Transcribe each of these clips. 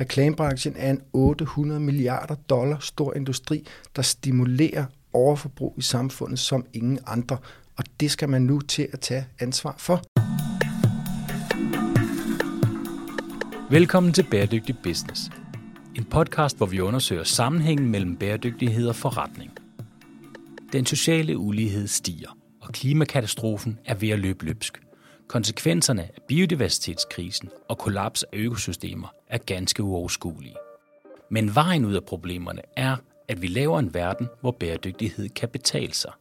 Reklamebranchen er en 800 milliarder dollar stor industri, der stimulerer overforbrug i samfundet som ingen andre, og det skal man nu til at tage ansvar for. Velkommen til Bæredygtig Business. En podcast, hvor vi undersøger sammenhængen mellem bæredygtighed og forretning. Den sociale ulighed stiger, og klimakatastrofen er ved at løbe løbsk. Konsekvenserne af biodiversitetskrisen og kollaps af økosystemer er ganske uoverskuelige. Men vejen ud af problemerne er, at vi laver en verden, hvor bæredygtighed kan betale sig.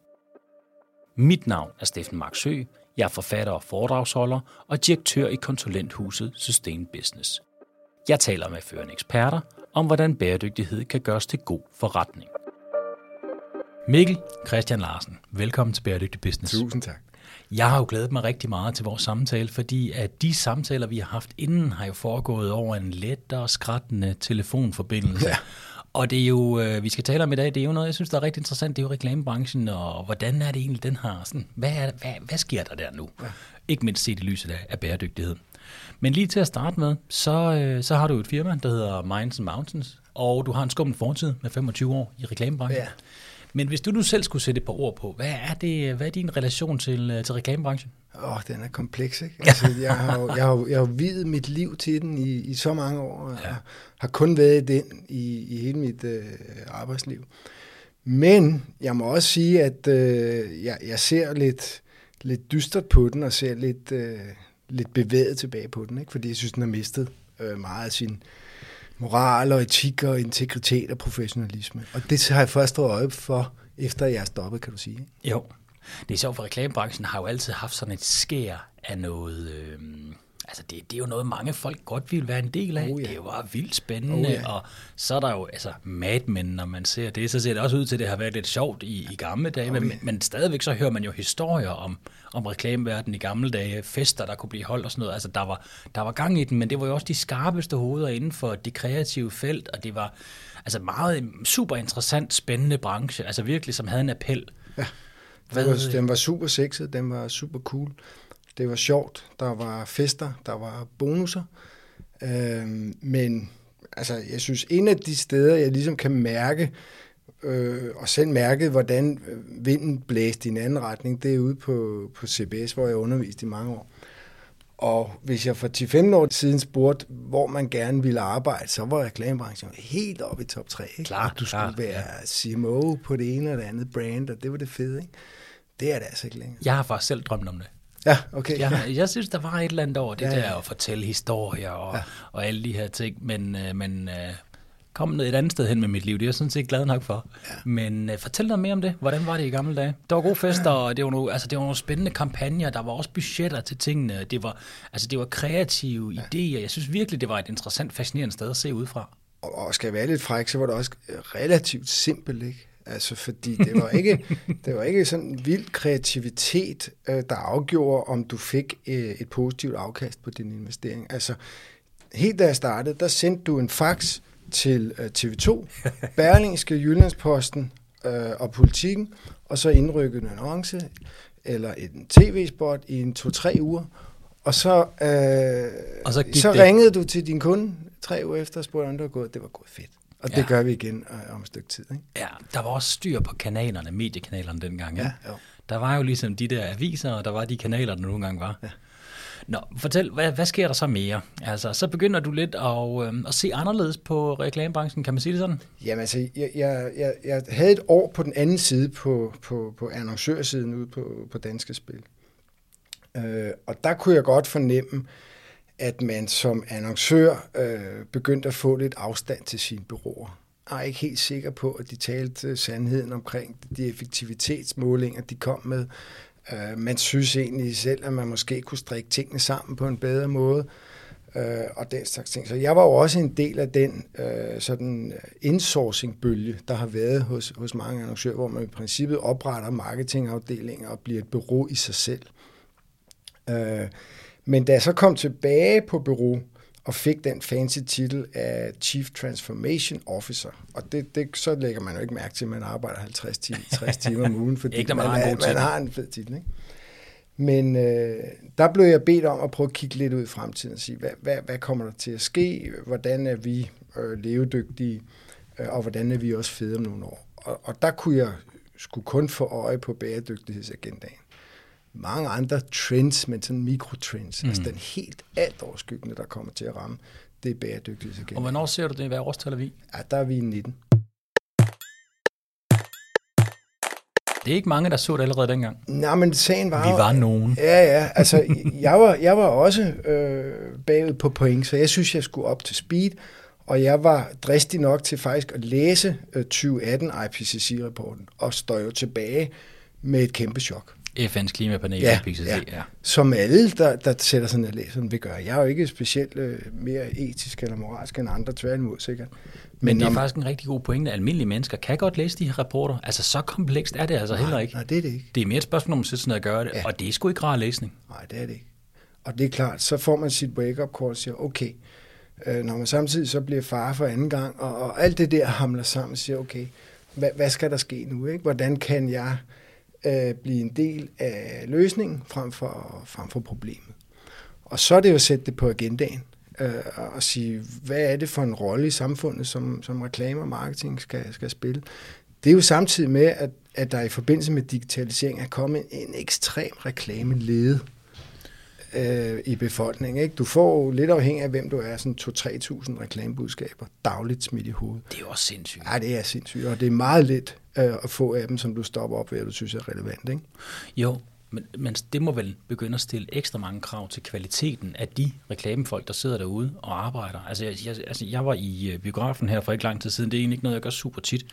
Mit navn er Steffen Marksø. Jeg er forfatter og foredragsholder og direktør i konsulenthuset Sustain Business. Jeg taler med førende eksperter om, hvordan bæredygtighed kan gøres til god forretning. Mikkel Christian Larsen, velkommen til Bæredygtig Business. Tusind tak. Jeg har jo glædet mig rigtig meget til vores samtale, fordi at de samtaler, vi har haft inden, har jo foregået over en let og skrættende telefonforbindelse. Ja. Og det er jo, øh, vi skal tale om i dag, det er jo noget, jeg synes, der er rigtig interessant, det er jo reklamebranchen, og hvordan er det egentlig, den har, sådan, hvad, er, hvad, hvad sker der der nu? Ja. Ikke mindst set i lyset af, af bæredygtighed. Men lige til at starte med, så, øh, så har du et firma, der hedder Minds and Mountains, og du har en skummel fortid med 25 år i reklamebranchen. Ja. Men hvis du nu selv skulle sætte et par ord på, hvad er, det, hvad er din relation til, øh, til reklamebranchen? Åh, oh, den er kompleks, ikke? Altså, jeg har jo, jeg har, jeg har videt mit liv til den i, i så mange år, og ja. har kun været i den i, i hele mit øh, arbejdsliv. Men jeg må også sige, at øh, jeg, jeg ser lidt, lidt dystert på den, og ser lidt, øh, lidt bevæget tilbage på den, ikke? fordi jeg synes, den har mistet øh, meget af sin, moral og etik og integritet og professionalisme. Og det har jeg først fået øje for, efter jeg er stoppet, kan du sige. Jo. Det er sjovt, for reklamebranchen har jo altid haft sådan et skær af noget... Øh, altså det, det er jo noget, mange folk godt vil være en del af. Oh, ja. Det er jo bare vildt spændende. Oh, ja. Og så er der jo altså Mad Men, når man ser det, så ser det også ud til, at det har været lidt sjovt i, i gamle dage. Oh, men, ja. men stadigvæk så hører man jo historier om, om reklameverdenen i gamle dage, fester, der kunne blive holdt og sådan noget. Altså, der var, der var gang i den, men det var jo også de skarpeste hoveder inden for det kreative felt, og det var altså meget super interessant, spændende branche, altså virkelig, som havde en appel. Ja, Hvad? Var, den var super sexet, den var super cool. Det var sjovt, der var fester, der var bonusser, øhm, men altså, jeg synes, en af de steder, jeg ligesom kan mærke, øh, og selv mærket, hvordan øh, vinden blæste i en anden retning, det er ude på, på CBS, hvor jeg underviste i mange år. Og hvis jeg for 10-15 år siden spurgte, hvor man gerne ville arbejde, så var reklamebranchen helt oppe i top 3. Ikke? Klar, du skulle klar, være ja. CMO på det ene eller det andet brand, og det var det fede. Ikke? Det er det altså ikke længere. Jeg har faktisk selv drømt om det. Ja, okay. Jeg, jeg synes, der var et eller andet over det ja, ja. der at fortælle historier og, ja. og alle de her ting, men, øh, men øh, kom ned et andet sted hen med mit liv. Det er jeg sådan set glad nok for. Ja. Men uh, fortæl noget mere om det. Hvordan var det i gamle dage? Der var gode fester, og det var, nogle, altså, det var nogle spændende kampagner. Der var også budgetter til tingene. Det var, altså, det var kreative ja. idéer. Jeg synes virkelig, det var et interessant, fascinerende sted at se ud fra. Og, og skal jeg være lidt fræk, så var det også relativt simpelt, ikke? Altså, fordi det var ikke, det var ikke sådan vild kreativitet, øh, der afgjorde, om du fik øh, et positivt afkast på din investering. Altså, helt da jeg startede, der sendte du en fax til øh, TV2, Berlingske, Jyllandsposten øh, og Politiken, og så indrykkede en annonce eller en tv-spot i en to-tre uger, og så, øh, og så, så ringede du til din kunde tre uger efter og spurgte, om det var gået. Det var gået fedt. Og ja. det gør vi igen øh, om et stykke tid. Ikke? Ja, der var også styr på kanalerne, mediekanalerne dengang. Ja, jo. Der var jo ligesom de der aviser, og der var de kanaler, der nogle gange var. Ja. Nå, fortæl, hvad, hvad sker der så mere? Altså, så begynder du lidt at, øh, at se anderledes på reklamebranchen, kan man sige det sådan? Jamen altså, jeg, jeg, jeg, jeg havde et år på den anden side, på, på, på annoncørsiden ude på, på Danske Spil. Øh, og der kunne jeg godt fornemme, at man som annoncør øh, begyndte at få lidt afstand til sine bureauer. Jeg er ikke helt sikker på, at de talte sandheden omkring de effektivitetsmålinger, de kom med. Øh, man synes egentlig selv, at man måske kunne strikke tingene sammen på en bedre måde, øh, og den slags ting. Så jeg var jo også en del af den øh, sådan insourcing-bølge, der har været hos, hos mange annoncører, hvor man i princippet opretter marketingafdelinger og bliver et bureau i sig selv. Øh, men da jeg så kom tilbage på bureau, og fik den fancy titel af Chief Transformation Officer. Og det, det, så lægger man jo ikke mærke til, at man arbejder 50 timer, 60 timer om ugen, fordi ikke, man, man, har en, man har en fed titel. Ikke? Men øh, der blev jeg bedt om at prøve at kigge lidt ud i fremtiden og sige, hvad, hvad, hvad kommer der til at ske? Hvordan er vi øh, levedygtige? Øh, og hvordan er vi også fede om nogle år? Og, og der kunne jeg skulle kun få øje på bæredygtighedsagendaen. Mange andre trends, men sådan mikrotrends, mm. altså den helt alt overskyggende, der kommer til at ramme, det er bæredygtighedsagendaen. Og hvornår ser du det? Hvad årstal er vi? Ja, der er vi i 19. Det er ikke mange, der så det allerede dengang. Nej, men sagen var... Vi var nogen. Ja, ja. Altså, jeg var, jeg var også øh, bagud på point, så jeg synes, jeg skulle op til speed. Og jeg var dristig nok til faktisk at læse øh, 2018 IPCC-rapporten, og står jo tilbage med et kæmpe chok. FN's klimapanel, ja, IPCC, ja. ja. Som alle, der, der sætter sig ned og læser den, vil gøre. Jeg er jo ikke specielt øh, mere etisk eller moralsk end andre, tværtimod sikkert. Men, Men det er om, faktisk en rigtig god pointe, at almindelige mennesker kan godt læse de her rapporter. Altså, så komplekst er det altså nej, heller ikke. Nej, det er det ikke. Det er mere et spørgsmål, om man sidder sådan og gør det, ja. og det er sgu ikke rar læsning. Nej, det er det ikke. Og det er klart, så får man sit wake-up call og siger, okay, øh, når man samtidig så bliver far for anden gang, og, og alt det der hamler sammen, siger, okay, hvad, hvad skal der ske nu? Ikke? Hvordan kan jeg øh, blive en del af løsningen frem for, frem for problemet? Og så er det jo at sætte det på agendaen øh, og sige, hvad er det for en rolle i samfundet, som, som reklame og marketing skal, skal spille? Det er jo samtidig med, at, at der i forbindelse med digitalisering er kommet en ekstrem reklamelede øh, i befolkningen. Ikke? Du får lidt afhængig af, hvem du er, sådan 2-3.000 reklamebudskaber dagligt smidt i hovedet. Det er også sindssygt. Ja, det er sindssygt, og det er meget let øh, at få af dem, som du stopper op ved, at du synes er relevant. Ikke? Jo, men, men det må vel begynde at stille ekstra mange krav til kvaliteten af de reklamefolk, der sidder derude og arbejder. Altså, jeg, jeg, altså, jeg var i øh, biografen her for ikke lang tid siden. Det er egentlig ikke noget, jeg gør super tit.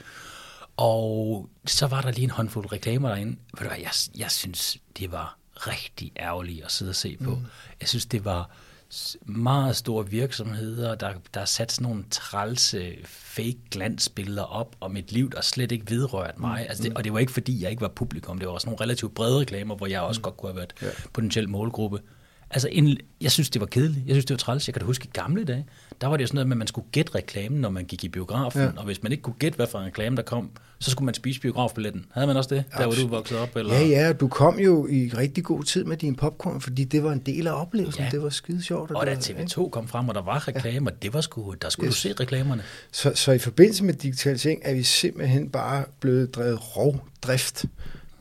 Og så var der lige en håndfuld reklamer derinde. Ved du hvad, jeg, jeg synes, det var rigtig ærgerligt at sidde og se på. Mm. Jeg synes, det var meget store virksomheder, der, der sat sådan nogle trælse fake glansbilleder op om et liv, der slet ikke vedrørte mig. Mm. Altså det, og det var ikke fordi, jeg ikke var publikum. Det var også nogle relativt brede reklamer, hvor jeg også mm. godt kunne have været ja. potentielt målgruppe. Altså, en, jeg synes, det var kedeligt. Jeg synes, det var træls. Jeg kan da huske i gamle dage, der var det jo sådan noget med, at man skulle gætte reklamen, når man gik i biografen. Ja. Og hvis man ikke kunne gætte, hvad for en reklame der kom, så skulle man spise biografbilletten. Havde man også det, der hvor du voksede op? Eller? Ja, ja. Du kom jo i rigtig god tid med din popcorn, fordi det var en del af oplevelsen. Ja. Det var skide sjovt. Og, og da TV2 kom frem, og der var reklamer, ja. det var sgu, der skulle yes. du se reklamerne. Så, så i forbindelse med digitalisering er vi simpelthen bare blevet drevet rovdrift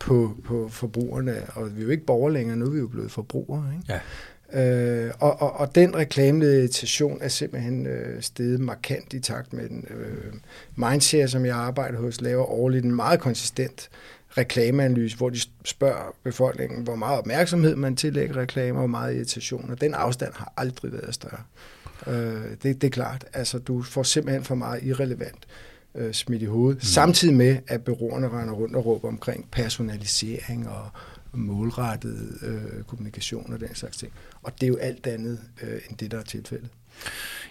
på, på forbrugerne, og vi er jo ikke borgere længere, nu er vi jo blevet forbrugere. Ikke? Ja. Øh, og, og, og den reklameeditation er simpelthen øh, steget markant i takt med den. Øh, Mindshare, som jeg arbejder hos, laver årligt en meget konsistent reklameanalyse, hvor de spørger befolkningen, hvor meget opmærksomhed man tillægger reklamer, og hvor meget irritation, og den afstand har aldrig været større. Øh, det, det er klart. Altså, du får simpelthen for meget irrelevant øh, smidt i hovedet, mm. samtidig med, at byråerne render rundt og råber omkring personalisering og, målrettet øh, kommunikation og den slags ting. Og det er jo alt andet øh, end det, der er tilfældet.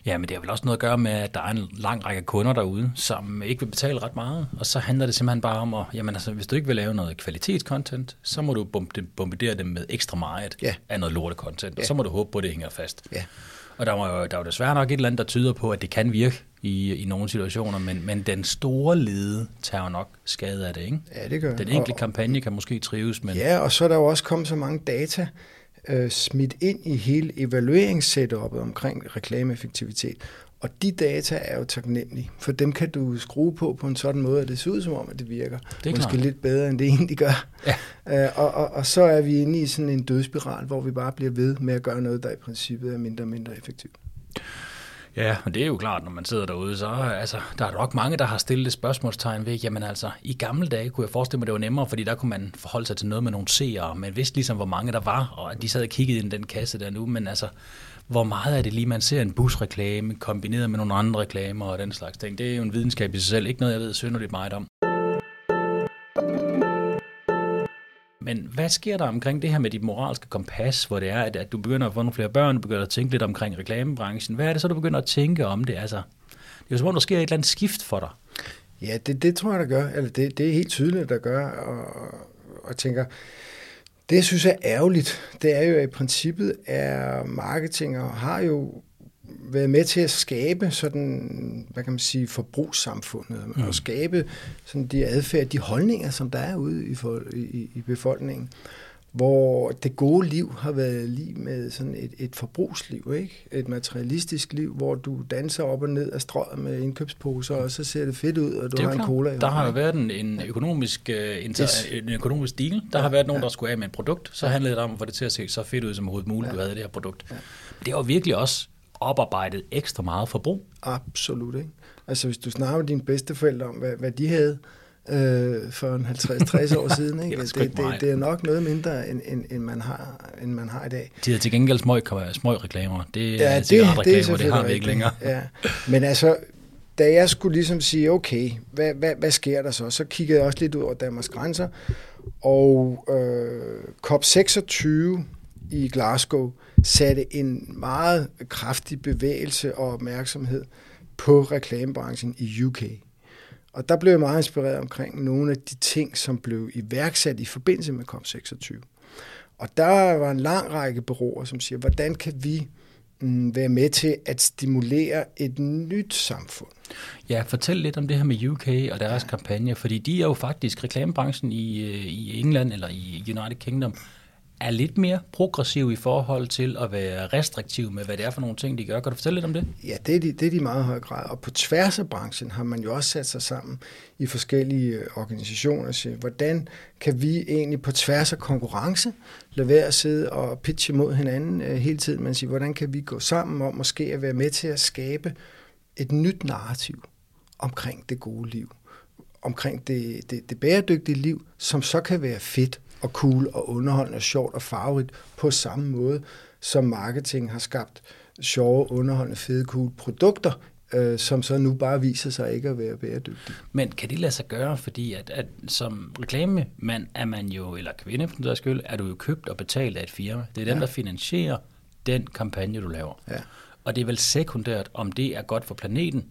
Ja, men det har vel også noget at gøre med, at der er en lang række kunder derude, som ikke vil betale ret meget. Og så handler det simpelthen bare om, at jamen altså, hvis du ikke vil lave noget kvalitetscontent, så må du bombardere dem med ekstra meget ja. af noget lortekontent. Ja. Og så må du håbe på, at det hænger fast. Ja. Og der jo der var desværre nok et eller andet, der tyder på, at det kan virke i, i nogle situationer, men, men den store lede tager jo nok skade af det, ikke? Ja, det gør Den enkelte og, kampagne kan måske trives, men... Ja, og så er der jo også kommet så mange data øh, smidt ind i hele evalueringssetupet omkring reklameeffektivitet. Og de data er jo taknemmelige, for dem kan du skrue på på en sådan måde, at det ser ud som om, at det virker. Det er Måske klart. lidt bedre, end det egentlig gør. Ja. Øh, og, og, og så er vi inde i sådan en dødspiral, hvor vi bare bliver ved med at gøre noget, der i princippet er mindre og mindre effektivt. Ja, og det er jo klart, når man sidder derude, så altså, der er nok mange, der har stillet et spørgsmålstegn ved, jamen altså, i gamle dage kunne jeg forestille mig, det var nemmere, fordi der kunne man forholde sig til noget med nogle seere, man vidste ligesom, hvor mange der var, og de sad og kiggede ind i den kasse der nu, men altså, hvor meget er det lige, man ser en busreklame kombineret med nogle andre reklamer og den slags ting. Det er jo en videnskab i sig selv, ikke noget, jeg ved synderligt meget om. Men hvad sker der omkring det her med dit moralske kompas, hvor det er, at, at du begynder at få nogle flere børn, du begynder at tænke lidt omkring reklamebranchen. Hvad er det så, du begynder at tænke om det? Altså, det er jo som om, der sker et eller andet skift for dig. Ja, det, det tror jeg, der gør. Eller det, det er helt tydeligt, der gør. Og, og tænker, det jeg synes er ærgerligt, det er jo, at i princippet er marketing og har jo været med til at skabe sådan, hvad kan man sige, forbrugssamfundet, mm. og skabe sådan de adfærd, de holdninger, som der er ude i, for, i, i befolkningen. hvor det gode liv har været lige med sådan et, et forbrugsliv, ikke? Et materialistisk liv, hvor du danser op og ned af strøget med indkøbsposer, og så ser det fedt ud, og du har en cola. Der har jo været en, en, økonomisk, uh, inter, yes. en økonomisk deal. Der ja, har været nogen, ja. der skulle af med et produkt. Så handlede det om at få det til at se så fedt ud som overhovedet muligt, ja. du havde det her produkt. Ja. Det var virkelig også oparbejdet ekstra meget forbrug. Absolut, ikke? Altså hvis du snakker med dine bedsteforældre om, hvad, hvad de havde, øh, for en 50-60 år siden. Ikke? det, det, det, det er nok noget mindre, end, end, end, man, har, end man har i dag. De har til gengæld smøg, smøg reklamer. Det ja, er det, det, er det har vi ikke længere. Ja. Men altså, da jeg skulle ligesom sige, okay, hvad, hvad, hvad sker der så? Så kiggede jeg også lidt ud over Danmarks grænser, og øh, COP26 i Glasgow satte en meget kraftig bevægelse og opmærksomhed på reklamebranchen i UK. Og der blev jeg meget inspireret omkring nogle af de ting, som blev iværksat i forbindelse med COP26. Og der var en lang række bureauer, som siger, hvordan kan vi mm, være med til at stimulere et nyt samfund. Ja, fortæl lidt om det her med UK og deres ja. kampagne, fordi de er jo faktisk reklamebranchen i, øh, i England eller i United Kingdom er lidt mere progressiv i forhold til at være restriktiv med, hvad det er for nogle ting, de gør. Kan du fortælle lidt om det? Ja, det er de, det er de i meget høj grad. Og på tværs af branchen har man jo også sat sig sammen i forskellige øh, organisationer og sige, hvordan kan vi egentlig på tværs af konkurrence lade være at sidde og pitche mod hinanden øh, hele tiden, men sige, hvordan kan vi gå sammen om måske at være med til at skabe et nyt narrativ omkring det gode liv, omkring det, det, det bæredygtige liv, som så kan være fedt og cool og underholdende og sjovt og farverigt på samme måde, som marketing har skabt sjove, underholdende, fede, cool produkter, øh, som så nu bare viser sig ikke at være bæredygtige. Men kan det lade sig gøre, fordi at, at som reklamemand er man jo, eller kvinde for den skyld, er du jo købt og betalt af et firma. Det er ja. der finansierer den kampagne, du laver. Ja. Og det er vel sekundært, om det er godt for planeten,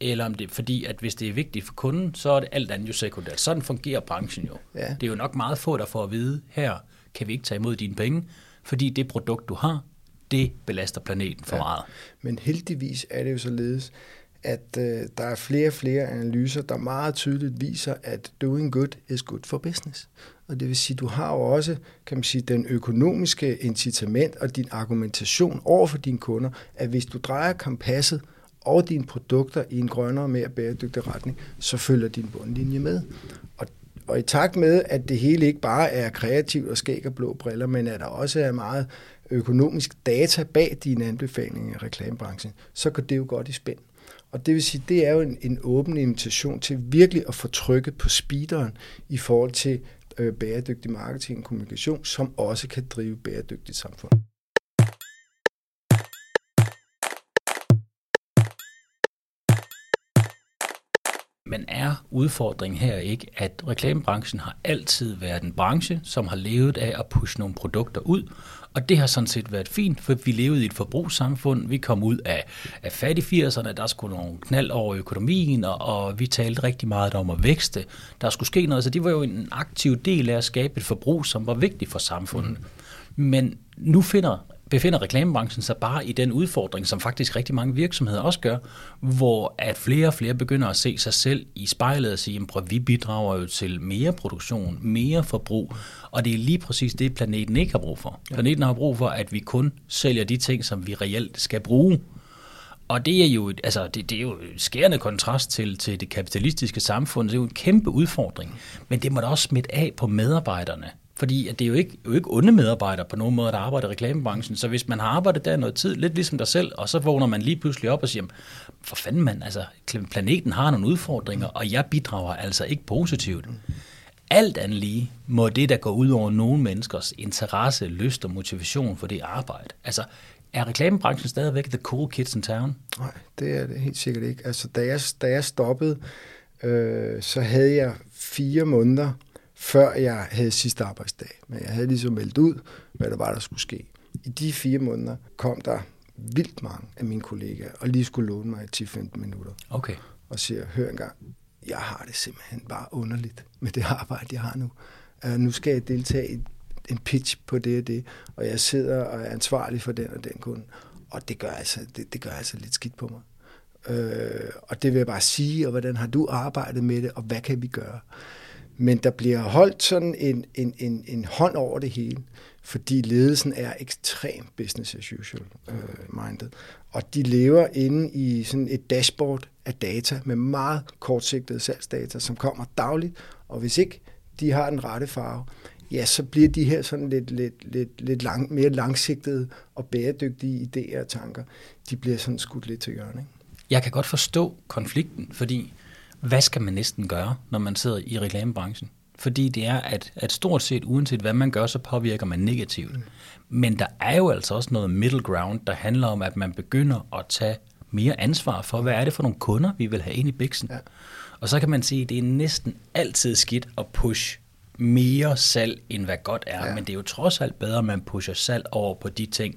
eller om det fordi, at hvis det er vigtigt for kunden, så er det alt andet jo sekundært. Sådan fungerer branchen jo. Ja. Det er jo nok meget få, der får at vide, her kan vi ikke tage imod dine penge, fordi det produkt, du har, det belaster planeten for ja. meget. Men heldigvis er det jo således, at øh, der er flere og flere analyser, der meget tydeligt viser, at doing good is good for business. Og det vil sige, du har jo også, kan man sige, den økonomiske incitament og din argumentation over for dine kunder, at hvis du drejer kompasset og dine produkter i en grønnere og mere bæredygtig retning, så følger din bundlinje med. Og, og i takt med, at det hele ikke bare er kreativt og skæg og blå briller, men at der også er meget økonomisk data bag dine anbefalinger i reklamebranchen, så går det jo godt i spænd. Og det vil sige, det er jo en, en åben invitation til virkelig at få trykket på speederen i forhold til øh, bæredygtig marketing og kommunikation, som også kan drive bæredygtigt samfund. Men er udfordringen her ikke, at reklamebranchen har altid været en branche, som har levet af at pushe nogle produkter ud, og det har sådan set været fint, for vi levede i et forbrugssamfund. Vi kom ud af, af fattig 80'erne, der skulle nogle knald over økonomien, og, og vi talte rigtig meget om at vækste. Der skulle ske noget, så det var jo en aktiv del af at skabe et forbrug, som var vigtigt for samfundet. Mm. Men nu finder befinder reklamebranchen sig bare i den udfordring, som faktisk rigtig mange virksomheder også gør, hvor at flere og flere begynder at se sig selv i spejlet og sige, at vi bidrager jo til mere produktion, mere forbrug, og det er lige præcis det, planeten ikke har brug for. Planeten har brug for, at vi kun sælger de ting, som vi reelt skal bruge. Og det er jo, altså, det, det er jo skærende kontrast til, til det kapitalistiske samfund. Det er jo en kæmpe udfordring. Men det må da også smitte af på medarbejderne. Fordi at det er jo ikke, jo ikke onde medarbejdere på nogen måde, der arbejder i reklamebranchen. Så hvis man har arbejdet der noget tid, lidt ligesom dig selv, og så vågner man lige pludselig op og siger, for fanden mand, altså planeten har nogle udfordringer, og jeg bidrager altså ikke positivt. Alt andet lige må det, der går ud over nogle menneskers interesse, lyst og motivation for det arbejde. Altså, er reklamebranchen stadigvæk the cool kids in town? Nej, det er det helt sikkert ikke. Altså, da jeg, da jeg stoppede, øh, så havde jeg fire måneder, før jeg havde sidste arbejdsdag. Men jeg havde ligesom meldt ud, hvad der var, der skulle ske. I de fire måneder kom der vildt mange af mine kollegaer, og lige skulle låne mig 10-15 minutter. Okay. Og siger, hør engang, jeg har det simpelthen bare underligt med det arbejde, jeg har nu. Uh, nu skal jeg deltage i en pitch på det og det, og jeg sidder og er ansvarlig for den og den kunde. Og det gør altså, det, det gør altså lidt skidt på mig. Uh, og det vil jeg bare sige, og hvordan har du arbejdet med det, og hvad kan vi gøre? Men der bliver holdt sådan en, en, en, en hånd over det hele, fordi ledelsen er ekstremt business as usual uh, minded. Og de lever inde i sådan et dashboard af data med meget kortsigtede salgsdata, som kommer dagligt, og hvis ikke de har den rette farve, ja, så bliver de her sådan lidt, lidt, lidt, lidt lang, mere langsigtede og bæredygtige idéer og tanker, de bliver sådan skudt lidt til hjørne. Ikke? Jeg kan godt forstå konflikten, fordi hvad skal man næsten gøre, når man sidder i reklamebranchen? Fordi det er, at, at stort set uanset hvad man gør, så påvirker man negativt. Mm. Men der er jo altså også noget middle ground, der handler om, at man begynder at tage mere ansvar for, hvad er det for nogle kunder, vi vil have ind i biksen. Ja. Og så kan man sige, at det er næsten altid skidt at push mere salg, end hvad godt er. Ja. Men det er jo trods alt bedre, at man pusher salg over på de ting,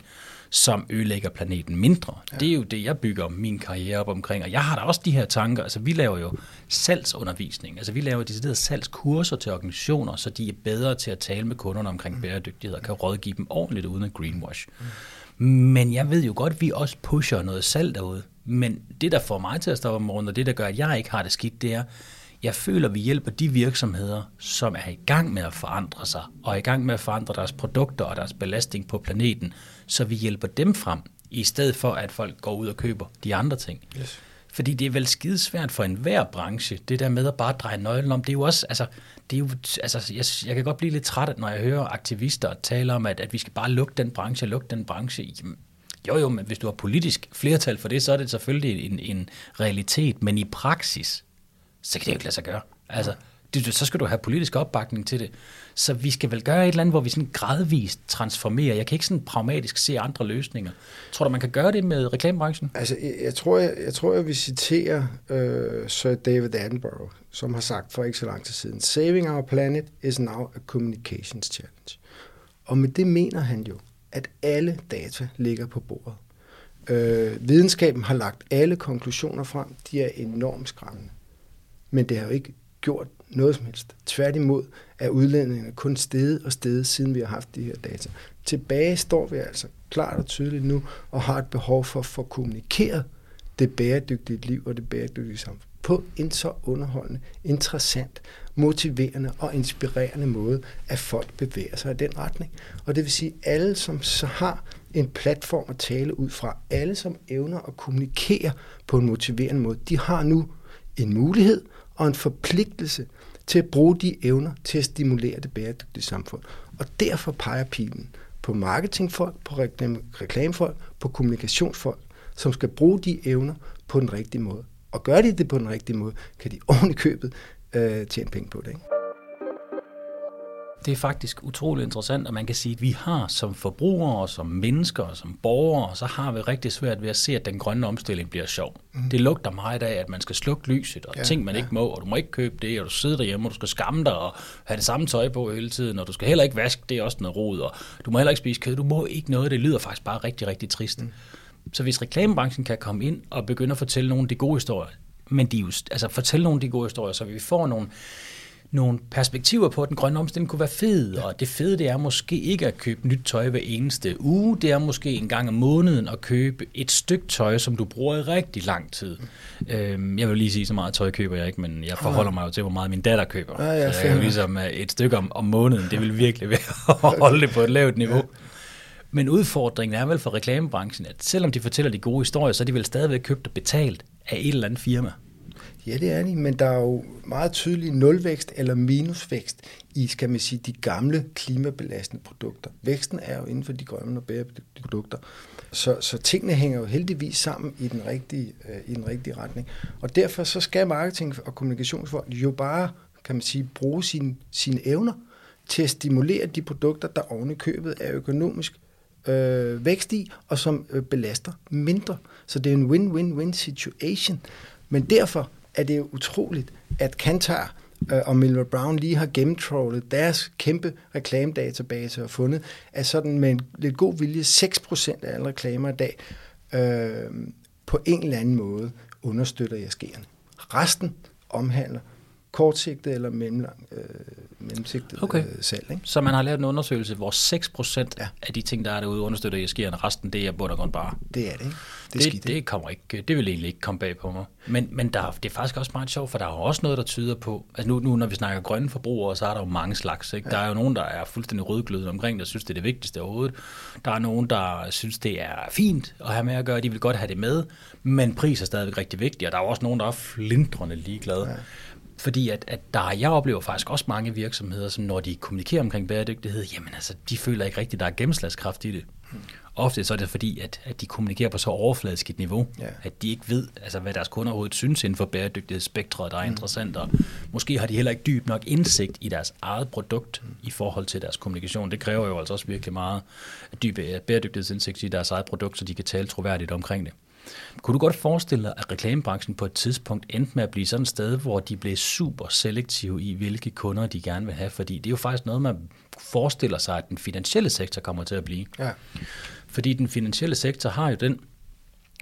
som ødelægger planeten mindre. Ja. Det er jo det, jeg bygger min karriere op omkring. Og jeg har da også de her tanker. Altså, vi laver jo salgsundervisning. Altså, vi laver deciderede salgskurser til organisationer, så de er bedre til at tale med kunderne omkring mm. bæredygtighed og kan rådgive dem ordentligt uden at greenwash. Mm. Men jeg ved jo godt, at vi også pusher noget salg derude. Men det, der får mig til at stoppe om og det, der gør, at jeg ikke har det skidt, det er, jeg føler, at vi hjælper de virksomheder, som er i gang med at forandre sig, og er i gang med at forandre deres produkter og deres belastning på planeten, så vi hjælper dem frem, i stedet for at folk går ud og køber de andre ting. Yes. Fordi det er vel skidesvært for enhver branche, det der med at bare dreje nøglen om. Det er jo også, altså, det er jo, altså jeg, jeg kan godt blive lidt træt, når jeg hører aktivister tale om, at, at vi skal bare lukke den branche, lukke den branche. Jamen, jo jo, men hvis du har politisk flertal for det, så er det selvfølgelig en, en realitet, men i praksis, så kan det jo ikke lade sig gøre. Altså, det, så skal du have politisk opbakning til det. Så vi skal vel gøre et eller andet, hvor vi sådan gradvist transformerer. Jeg kan ikke sådan pragmatisk se andre løsninger. Tror du, man kan gøre det med reklamebranchen? Altså, jeg, jeg tror, jeg, jeg, tror, jeg vil citere øh, Sir David Attenborough, som har sagt for ikke så lang tid siden, Saving our planet is now a communications challenge. Og med det mener han jo, at alle data ligger på bordet. Øh, videnskaben har lagt alle konklusioner frem. De er enormt skræmmende. Men det har jo ikke gjort noget som helst. Tværtimod er udlændingerne kun steget og steget, siden vi har haft de her data. Tilbage står vi altså klart og tydeligt nu og har et behov for at få kommunikeret det bæredygtige liv og det bæredygtige samfund på en så underholdende, interessant, motiverende og inspirerende måde, at folk bevæger sig i den retning. Og det vil sige, alle, som så har en platform at tale ud fra, alle, som evner at kommunikere på en motiverende måde, de har nu en mulighed og en forpligtelse til at bruge de evner til at stimulere det bæredygtige samfund. Og derfor peger pilen på marketingfolk, på reklamefolk, på kommunikationsfolk, som skal bruge de evner på den rigtige måde. Og gør de det på den rigtige måde, kan de ordentligt købet øh, tjene penge på det. Ikke? Det er faktisk utrolig interessant, at man kan sige, at vi har som forbrugere, som mennesker, som borgere, så har vi rigtig svært ved at se, at den grønne omstilling bliver sjov. Mm. Det lugter meget af, at man skal slukke lyset, og ja, ting man ja. ikke må, og du må ikke købe det, og du sidder derhjemme, og du skal skamme dig, og have det samme tøj på hele tiden, og du skal heller ikke vaske, det er også noget rod, og du må heller ikke spise kød, du må ikke noget, det lyder faktisk bare rigtig, rigtig trist. Mm. Så hvis reklamebranchen kan komme ind og begynde at fortælle nogle af de gode historier, men de altså fortælle nogle af de gode historier, så vi får nogle nogle perspektiver på, at den grønne omstilling kunne være fed, og det fede det er måske ikke at købe nyt tøj hver eneste uge, det er måske en gang om måneden at købe et stykke tøj, som du bruger i rigtig lang tid. Øhm, jeg vil lige sige, så meget tøj køber jeg ikke, men jeg forholder mig jo til, hvor meget min datter køber. Ja, ja, så jeg ligesom et stykke om, om måneden, det vil virkelig være at holde det på et lavt niveau. Men udfordringen er vel for reklamebranchen, at selvom de fortæller de gode historier, så er de vel stadigvæk købt og betalt af et eller andet firma. Ja, det er de, men der er jo meget tydelig nulvækst eller minusvækst i, skal man sige, de gamle klimabelastende produkter. Væksten er jo inden for de grønne og bæredygtige produkter. Så, så tingene hænger jo heldigvis sammen i den, rigtige, øh, i den rigtige retning. Og derfor så skal marketing og kommunikationsfolk jo bare, kan man sige, bruge sine, sine evner til at stimulere de produkter, der oven i købet er økonomisk øh, vækst i, og som øh, belaster mindre. Så det er en win-win-win situation. Men derfor er det jo utroligt, at Kantar øh, og Milner Brown lige har gennemtrawlet deres kæmpe reklamedatabase og fundet, at sådan med en lidt god vilje, 6% af alle reklamer i dag øh, på en eller anden måde understøtter jaskerne. Resten omhandler kortsigtet eller mellemlang, øh, mellemsigtet Okay. øh, salg. Ikke? Så man har lavet en undersøgelse, hvor 6% Ja. af de ting, der er derude, understøtter ESG'erne. Resten, det er bund og grund bare. Det er det, ikke? Det Det, det, kommer ikke, det vil egentlig ikke komme bag på mig. Men, men der, det er faktisk også meget sjovt, for der er jo også noget, der tyder på, altså nu, nu når vi snakker grønne forbrugere, så er der jo mange slags. Ikke? Ja. Der er jo nogen, der er fuldstændig rødglødet omkring, der synes, det er det vigtigste overhovedet. Der er nogen, der synes, det er fint at have med at gøre, de vil godt have det med, men pris er stadigvæk rigtig vigtig, og der er også nogen, der er flindrende ligeglade. Ja. Fordi at, at der, jeg oplever faktisk også mange virksomheder, som når de kommunikerer omkring bæredygtighed, jamen altså, de føler ikke rigtigt, der er gennemslagskraft i det. Ofte så er det fordi, at, at de kommunikerer på så overfladisk et niveau, Ja. at de ikke ved, altså, hvad deres kunder overhovedet synes inden for bæredygtighedsspektret, der er mm. interessant. Og måske har de heller ikke dyb nok indsigt i deres eget produkt mm. i forhold til deres kommunikation. Det kræver jo altså også virkelig meget dyb øh, bæredygtighedsindsigt i deres eget produkt, så de kan tale troværdigt omkring det. Kunne du godt forestille dig, at reklamebranchen på et tidspunkt endte med at blive sådan et sted, hvor de blev super selektive i, hvilke kunder de gerne vil have? Fordi det er jo faktisk noget, man forestiller sig, at den finansielle sektor kommer til at blive. Ja. Fordi den finansielle sektor har jo den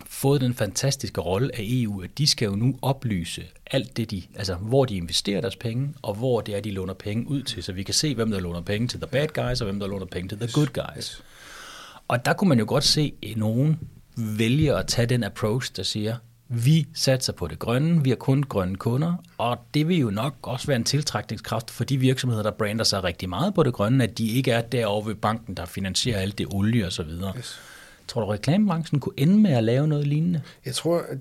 fået den fantastiske rolle af EU, at de skal jo nu oplyse alt det, de, altså hvor de investerer deres penge, og hvor det er, de låner penge ud til, så vi kan se, hvem der låner penge til the bad guys, og hvem der låner penge til the good guys. Og der kunne man jo godt se, at nogen vælger at tage den approach, der siger, vi satser på det grønne, vi har kun grønne kunder, og det vil jo nok også være en tiltrækningskraft for de virksomheder, der brander sig rigtig meget på det grønne, at de ikke er derovre ved banken, der finansierer alt det olie og så videre. Yes. Tror du, reklamebranchen kunne ende med at lave noget lignende? Jeg tror at,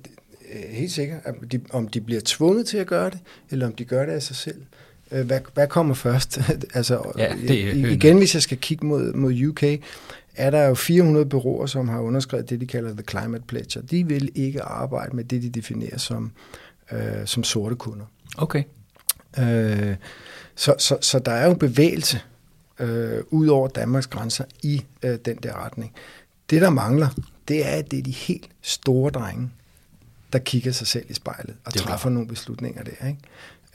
øh, helt sikkert, at de, om de bliver tvunget til at gøre det, eller om de gør det af sig selv. Øh, Hvad, hvad kommer først? altså, Ja, det igen, hvis jeg skal kigge mod, mod UK, er der jo 400 bureauer, som har underskrevet det, de kalder The Climate Pledge, og de vil ikke arbejde med det, de definerer som, øh, som sorte kunder. Okay. Øh, så, så, så der er jo bevægelse øh, ud over Danmarks grænser i øh, den der retning. Det, der mangler, det er, at det er de helt store drenge, der kigger sig selv i spejlet og er træffer nogle beslutninger der. Ikke?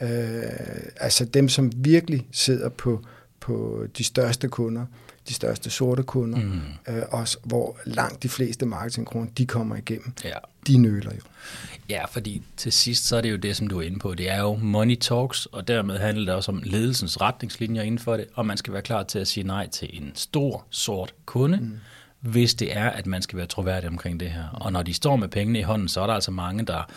Øh, altså dem, som virkelig sidder på, på de største kunder, de største sorte kunder, mm. øh, også, hvor langt de fleste marketingkroner, de kommer igennem. Ja. De nøler jo. Ja, fordi til sidst, så er det jo det, som du er inde på. Det er jo money talks, og dermed handler det også om ledelsens retningslinjer inden for det, og man skal være klar til at sige nej til en stor, sort kunde, mm. Hvis det er, at man skal være troværdig omkring det her. Og når de står med pengene i hånden, så er der altså mange, der,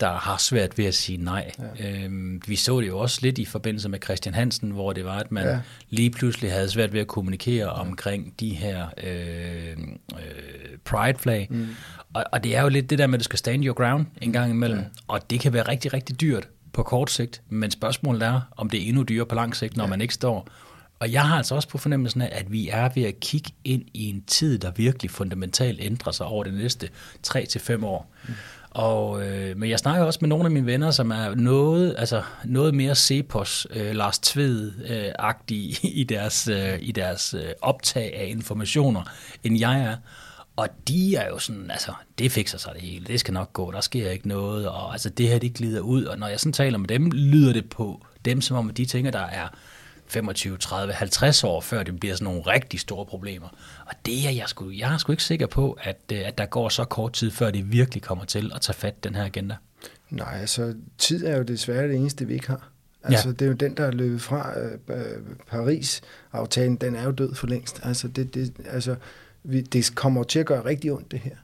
der har svært ved at sige nej. Ja. Øhm, vi så det jo også lidt i forbindelse med Christian Hansen, hvor det var, at man Ja. ja. lige pludselig havde svært ved at kommunikere omkring de her øh, øh, pride-flag. Mm. Og, og det er jo lidt det der med, at du skal stand your ground en gang imellem. Ja. Og det kan være rigtig, rigtig dyrt på kort sigt. Men spørgsmålet er, om det er endnu dyrere på lang sigt, når ja. man ikke står. Og jeg har altså også på fornemmelsen af, at vi er ved at kigge ind i en tid, der virkelig fundamentalt ændrer sig over de næste 3-5 år. Mm. Og, øh, men jeg snakker også med nogle af mine venner, som er noget, altså noget mere Cepos, øh, Lars Tved-agtige i deres, øh, i deres øh, optag af informationer, end jeg er. Og de er jo sådan, altså, det fikser sig det hele, det skal nok gå, der sker ikke noget, og altså, det her, det glider ud, og når jeg sådan taler med dem, lyder det på dem, som om de tænker, der er 25, 30, 50 år, før det bliver sådan nogle rigtig store problemer. Og det er jeg sgu, jeg er sgu ikke sikker på, at, øh, at der går så kort tid, før det virkelig kommer til at tage fat, den her agenda. Nej, altså tid er jo desværre det eneste, vi ikke har. Altså, Ja. det er jo den, der er løbet fra øh, øh, Paris-aftalen, den er jo død for længst. Altså, det, det, altså vi, det kommer til at gøre rigtig ondt, det her.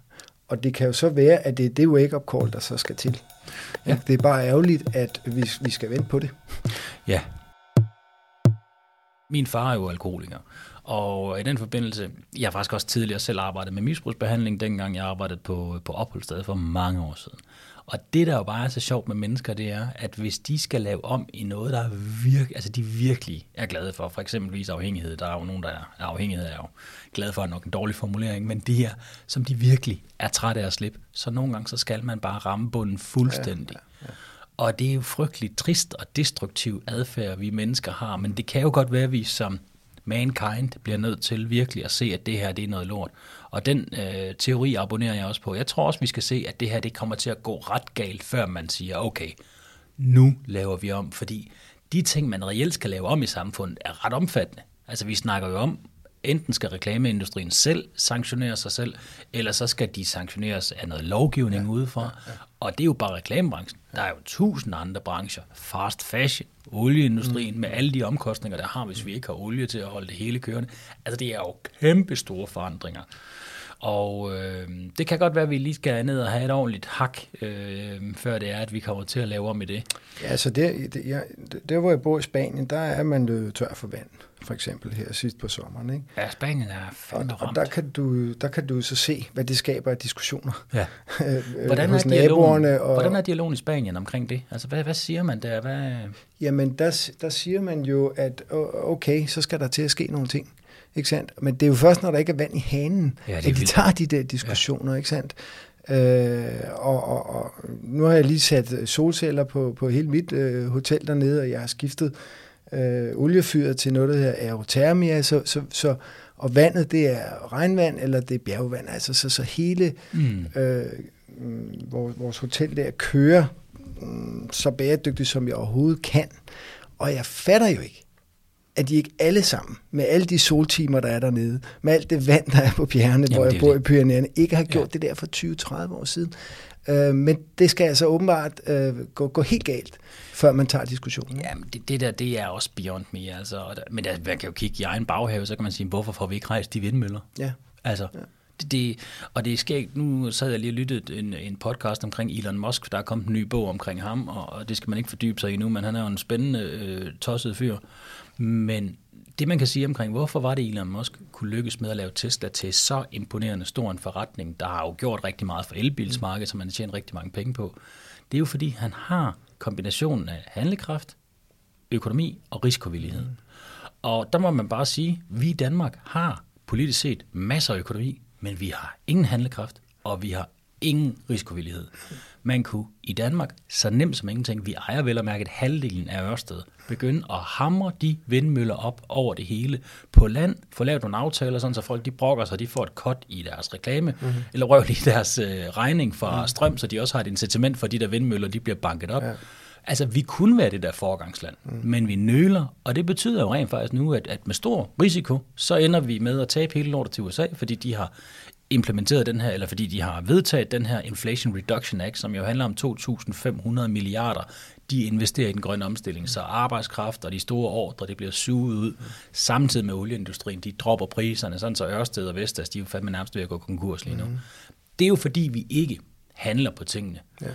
Og det kan jo så være, at det er det wake-up call, der så skal til. Ja. Det er bare ærgerligt, at vi, vi skal vente på det. Ja. Min far er jo alkoholiker, og i den forbindelse, jeg har faktisk også tidligere selv arbejdet med misbrugsbehandling, dengang jeg arbejdede på, på opholdssted for mange år siden. Og det, der jo bare er så sjovt med mennesker, det er, at hvis de skal lave om i noget, der virke, altså de virkelig er glade for, for eksempelvis afhængighed, der er jo nogen, der er afhængighed, er jo glade for nok en dårlig formulering, men det her, som de virkelig er trætte af at slippe, så nogle gange, så skal man bare ramme bunden fuldstændig. Ja, ja, ja. Og det er jo frygteligt trist og destruktiv adfærd, vi mennesker har, men det kan jo godt være, at vi som mankind bliver nødt til virkelig at se, at det her det er noget lort. Og den øh, teori abonnerer jeg også på. Jeg tror også, vi skal se, at det her det kommer til at gå ret galt, før man siger, okay, nu laver vi om, fordi de ting, man reelt skal lave om i samfundet, er ret omfattende. Altså vi snakker jo om, enten skal reklameindustrien selv sanktionere sig selv, eller så skal de sanktioneres af noget lovgivning ja, udefra. Ja, ja. Og det er jo bare reklamebranchen. Der er jo tusind andre brancher. Fast fashion, olieindustrien, mm. med alle de omkostninger, der har, hvis vi ikke har olie til at holde det hele kørende. Altså, det er jo kæmpe store forandringer. Og øh, det kan godt være, at vi lige skal ned og have et ordentligt hak, øh, før det er, at vi kommer til at lave om i det. Ja, altså det, det, ja, der hvor jeg bor i Spanien, der er man løbet tør for vand, for eksempel her sidst på sommeren. Ikke? Ja, Spanien er fandme og, og der, kan du, der kan du så se, hvad det skaber af diskussioner ja. øh, hvordan, hos er dialogen, Og, hvordan er dialogen i Spanien omkring det? Altså, hvad, hvad siger man der? Hvad... Jamen, der, der siger man jo, at okay, så skal der til at ske nogle ting. Ikke sandt? Men det er jo først, når der ikke er vand i hanen, ja, at de tager de der diskussioner, ja. ikke sandt? Øh, og, og, og nu har jeg lige sat solceller på, på hele mit øh, hotel dernede, og jeg har skiftet øh, oliefyret til noget, der hedder aerotermia, så, så, så, og vandet, det er regnvand, eller det er bjergvand, altså så, så hele mm. øh, vores, vores hotel der kører mm, så bæredygtigt, som jeg overhovedet kan. Og jeg fatter jo ikke, at de ikke alle sammen, med alle de soltimer, der er dernede, med alt det vand, der er på bjergene, Jamen, hvor jeg bor det. i Pyreneerne, ikke har gjort ja. det der for 20-30 år siden. Øh, men det skal altså åbenbart øh, gå, gå helt galt, før man tager diskussionen. Jamen, det, det der, det er også beyond me. Altså. Men der, man kan jo kigge i egen baghave, så kan man sige, hvorfor får vi ikke rejst de vindmøller? Ja. Altså, ja. Det, det, og det er skægt, nu sad jeg lige og lyttede en, en podcast omkring Elon Musk, der er kommet en ny bog omkring ham, og, og det skal man ikke fordybe sig i nu, men han er jo en spændende, øh, tosset fyr. Men det man kan sige omkring, hvorfor var det Elon Musk kunne lykkes med at lave Tesla til så imponerende stor en forretning, der har jo gjort rigtig meget for elbilsmarkedet, som man har tjent rigtig mange penge på, det er jo fordi, han har kombinationen af handlekraft, økonomi og risikovillighed. Mm. Og der må man bare sige, at vi i Danmark har politisk set masser af økonomi, men vi har ingen handlekraft, og vi har ingen risikovillighed. Man kunne i Danmark, så nemt som ingenting, vi ejer vel og mærket halvdelen af Ørsted, begynde at hamre de vindmøller op over det hele på land, få lavet nogle aftaler, sådan så folk de brokker sig, de får et cut i deres reklame, mm-hmm. eller røv i deres øh, regning for mm-hmm. strøm, så de også har et incitament for, at de der vindmøller, de bliver banket op. Ja. Altså, vi kunne være det der forgangsland, mm. men vi nøler, og det betyder jo rent faktisk nu, at, at med stor risiko, så ender vi med at tabe hele lortet til USA, fordi de har implementeret den her, eller fordi de har vedtaget den her Inflation Reduction Act, som jo handler om 2.500 milliarder, de investerer i den grønne omstilling, så arbejdskraft og de store ordre, det bliver suget ud, samtidig med olieindustrien, de dropper priserne, sådan så Ørsted og Vestas, de er jo fandme nærmest ved at gå konkurs lige nu. Mm. Det er jo fordi, vi ikke handler på tingene. Ja.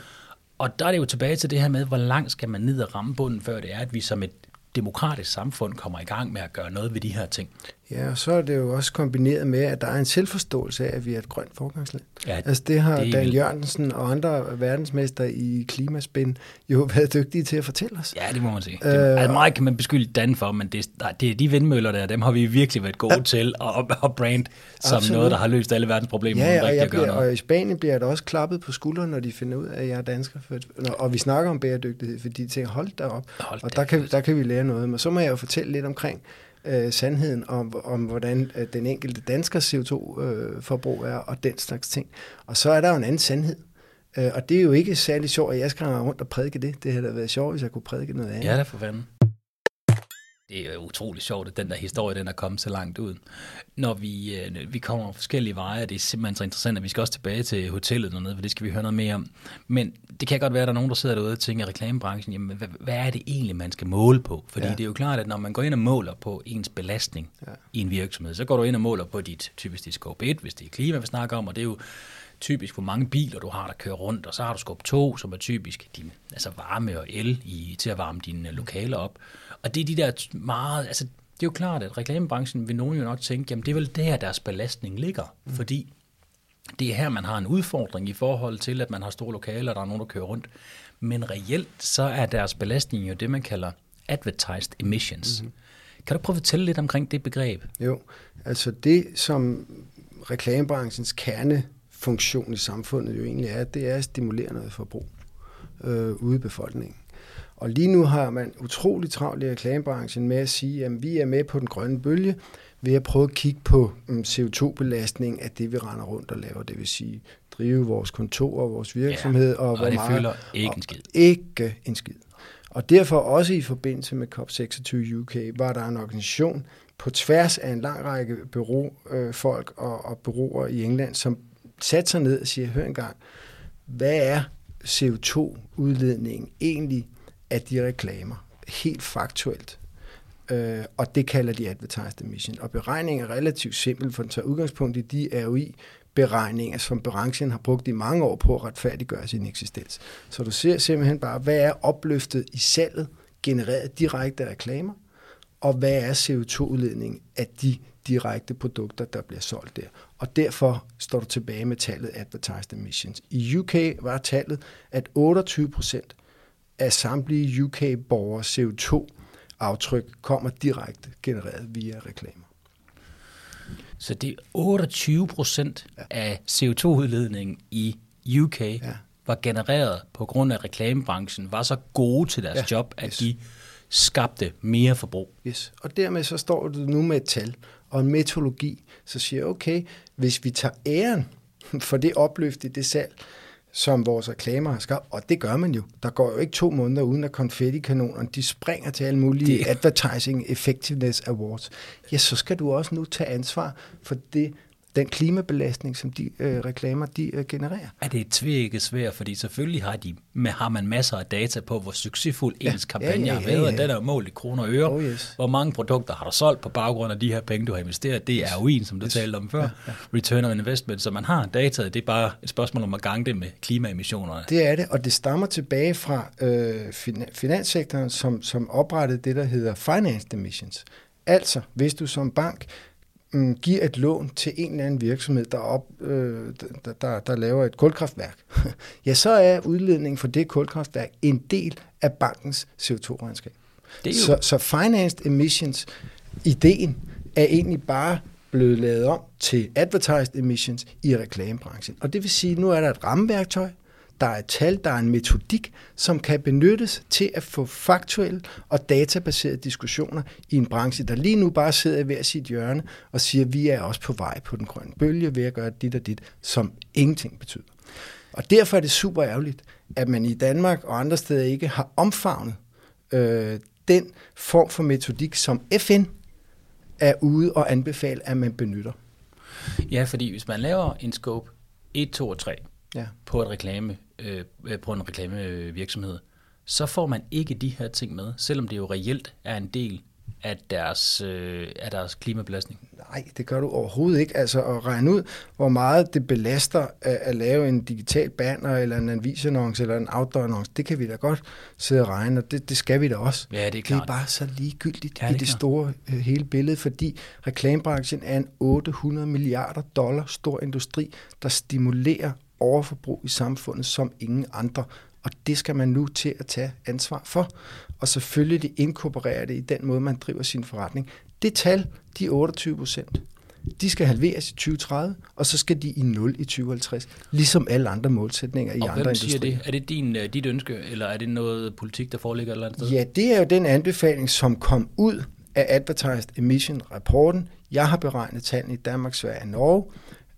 Og der er det jo tilbage til det her med, hvor langt skal man ned og ramme bunden, før det er, at vi som et demokratisk samfund kommer i gang med at gøre noget ved de her ting. Ja, og så er det jo også kombineret med, at der er en selvforståelse af, at vi er et grønt forgangsland. Ja, altså det har det Dan Jørgensen og andre verdensmester i klimaspænd jo været dygtige til at fortælle os. Ja, det må man sige. Øh, altså meget kan man beskylde Dan for, men det, det er de vindmøller der, dem har vi virkelig været gode ja, til at, at brand som absolut. noget, der har løst alle verdens problemer. Ja, og, jeg bliver, og i Spanien bliver der også klappet på skulderen, når de finder ud af, at jeg er dansker. For, og vi snakker om bæredygtighed, fordi de tænker, hold da op. Hold og der kan, der kan vi lære noget. Men så må jeg jo fortælle lidt omkring, øh, sandheden om, om hvordan øh, den enkelte danskers CO2-forbrug øh, er, og den slags ting. Og så er der jo en anden sandhed. Øh, og det er jo ikke særlig sjovt, at jeg skal rundt og prædike det. Det havde da været sjovt, hvis jeg kunne prædike noget andet. Ja, det for fanden det er utrolig sjovt, at den der historie, den er kommet så langt ud. Når vi, øh, vi kommer forskellige veje, det er simpelthen så interessant, at vi skal også tilbage til hotellet dernede, for det skal vi høre noget mere om. Men det kan godt være, at der er nogen, der sidder derude og tænker, at reklamebranchen, jamen, hvad, hvad er det egentlig, man skal måle på? Fordi ja. det er jo klart, at når man går ind og måler på ens belastning ja. i en virksomhed, så går du ind og måler på dit, typisk dit scope 1, hvis det er klima, vi snakker om, og det er jo typisk, hvor mange biler du har, der kører rundt, og så har du scope 2, som er typisk din, altså varme og el i, til at varme dine lokaler op. Og det er de der meget, altså det er jo klart, at reklamebranchen vil nogen jo nok tænke, jamen det er vel der, deres belastning ligger, mm. fordi det er her, man har en udfordring i forhold til, at man har store lokaler, og der er nogen, der kører rundt. Men reelt, så er deres belastning jo det, man kalder advertised emissions. Mm-hmm. Kan du prøve at fortælle lidt omkring det begreb? Jo, altså det, som reklamebranchens kernefunktion i samfundet jo egentlig er, det er at stimulere noget forbrug øh, ude i befolkningen. Og lige nu har man utrolig travlt i reklamebranchen med at sige, at vi er med på den grønne bølge ved at prøve at kigge på um, CO2-belastning af det, vi render rundt og laver. Det vil sige, drive vores kontor og vores virksomhed. Ja, og, og hvor det meget, føler ikke en skid. Ikke en skid. Og derfor også i forbindelse med COP26 UK, var der en organisation på tværs af en lang række bureaufolk og, og bureauer i England, som satte sig ned og siger, hør engang, hvad er CO2-udledningen egentlig af de reklamer? Helt faktuelt. Øh, og det kalder de advertised emission. Og beregningen er relativt simpel, for den tager udgangspunkt i de ROI beregninger, som branchen har brugt i mange år på at retfærdiggøre sin eksistens. Så du ser simpelthen bare, hvad er opløftet i salget, genereret direkte af reklamer, og hvad er CO2-udledningen af de direkte produkter, der bliver solgt der. Og derfor står du tilbage med tallet advertised emissions. I UK var tallet, at 28 procent af samtlige UK-borgere CO2-aftryk kommer direkte genereret via reklamer. Så det er 28 procent ja. af CO2-udledningen i UK ja. var genereret på grund af reklamebranchen, var så gode til deres ja. job, at yes. de skabte mere forbrug. Yes. Og dermed så står du nu med et tal og en metodologi, så siger okay, hvis vi tager æren for det opløft i det salg, som vores reklamer har skabt, og det gør man jo. Der går jo ikke to måneder uden, at konfettikanonerne de springer til alle mulige det. Advertising Effectiveness Awards. Ja, så skal du også nu tage ansvar for det, den klimabelastning, som de øh, reklamer de øh, genererer. Er det et tvækket svært, fordi selvfølgelig har, de, med, har man masser af data på, hvor succesfuld ja. ens kampagne ja, ja, ja, har været, ja, ja. den er jo målt i kroner og øre. Oh, yes. Hvor mange produkter har du solgt på baggrund af de her penge, du har investeret? Det er jo en, som du yes. talte om før. Ja, ja. Return on investment. Så man har data, det er bare et spørgsmål om at gange det med klimaemissionerne. Det er det, og det stammer tilbage fra øh, finanssektoren, som, som oprettede det, der hedder finance emissions. Altså, hvis du som bank mm, giver et lån til en eller anden virksomhed, der, op, øh, der, der, der laver et kulkraftværk, ja, så er udledningen for det kulkraftværk en del af bankens CO2-regnskab. Det er jo... så, så financed emissions, ideen er egentlig bare blevet lavet om til advertised emissions i reklamebranchen. Og det vil sige, at nu er der et rammeværktøj, der er tal, der er en metodik, som kan benyttes til at få faktuelle og databaserede diskussioner i en branche, der lige nu bare sidder i hver sit hjørne og siger, at vi er også på vej på den grønne bølge ved at gøre dit og dit, som ingenting betyder. Og derfor er det super ærgerligt, at man i Danmark og andre steder ikke har omfavnet øh, den form for metodik, som FN er ude og anbefale, at man benytter. Ja, fordi hvis man laver en scope 1, 2 og 3 ja. på et reklame Øh, øh, på en reklamevirksomhed, så får man ikke de her ting med, selvom det jo reelt er en del af deres, øh, af deres klimabelastning? Nej, det gør du overhovedet ikke. Altså at regne ud, hvor meget det belaster at, at lave en digital banner, eller en avisannonce, eller en outdoor-annonce, det kan vi da godt sidde og regne, og det, det skal vi da også. Ja, det er klart. Det er bare så ligegyldigt ja, det i det klart. store øh, hele billede, fordi reklamebranchen er en 800 milliarder dollar stor industri, der stimulerer overforbrug i samfundet som ingen andre. Og det skal man nu til at tage ansvar for. Og selvfølgelig inkorporere det i den måde, man driver sin forretning. Det tal, de 28 procent, de skal halveres i 2030, og så skal de i 0 i 2050, ligesom alle andre målsætninger i og andre industrier. det? Er det din, øh, dit ønske, eller er det noget politik, der foreligger et eller andet sted? Ja, det er jo den anbefaling, som kom ud af Advertised Emission-rapporten. Jeg har beregnet tallene i Danmark, Sverige og Norge,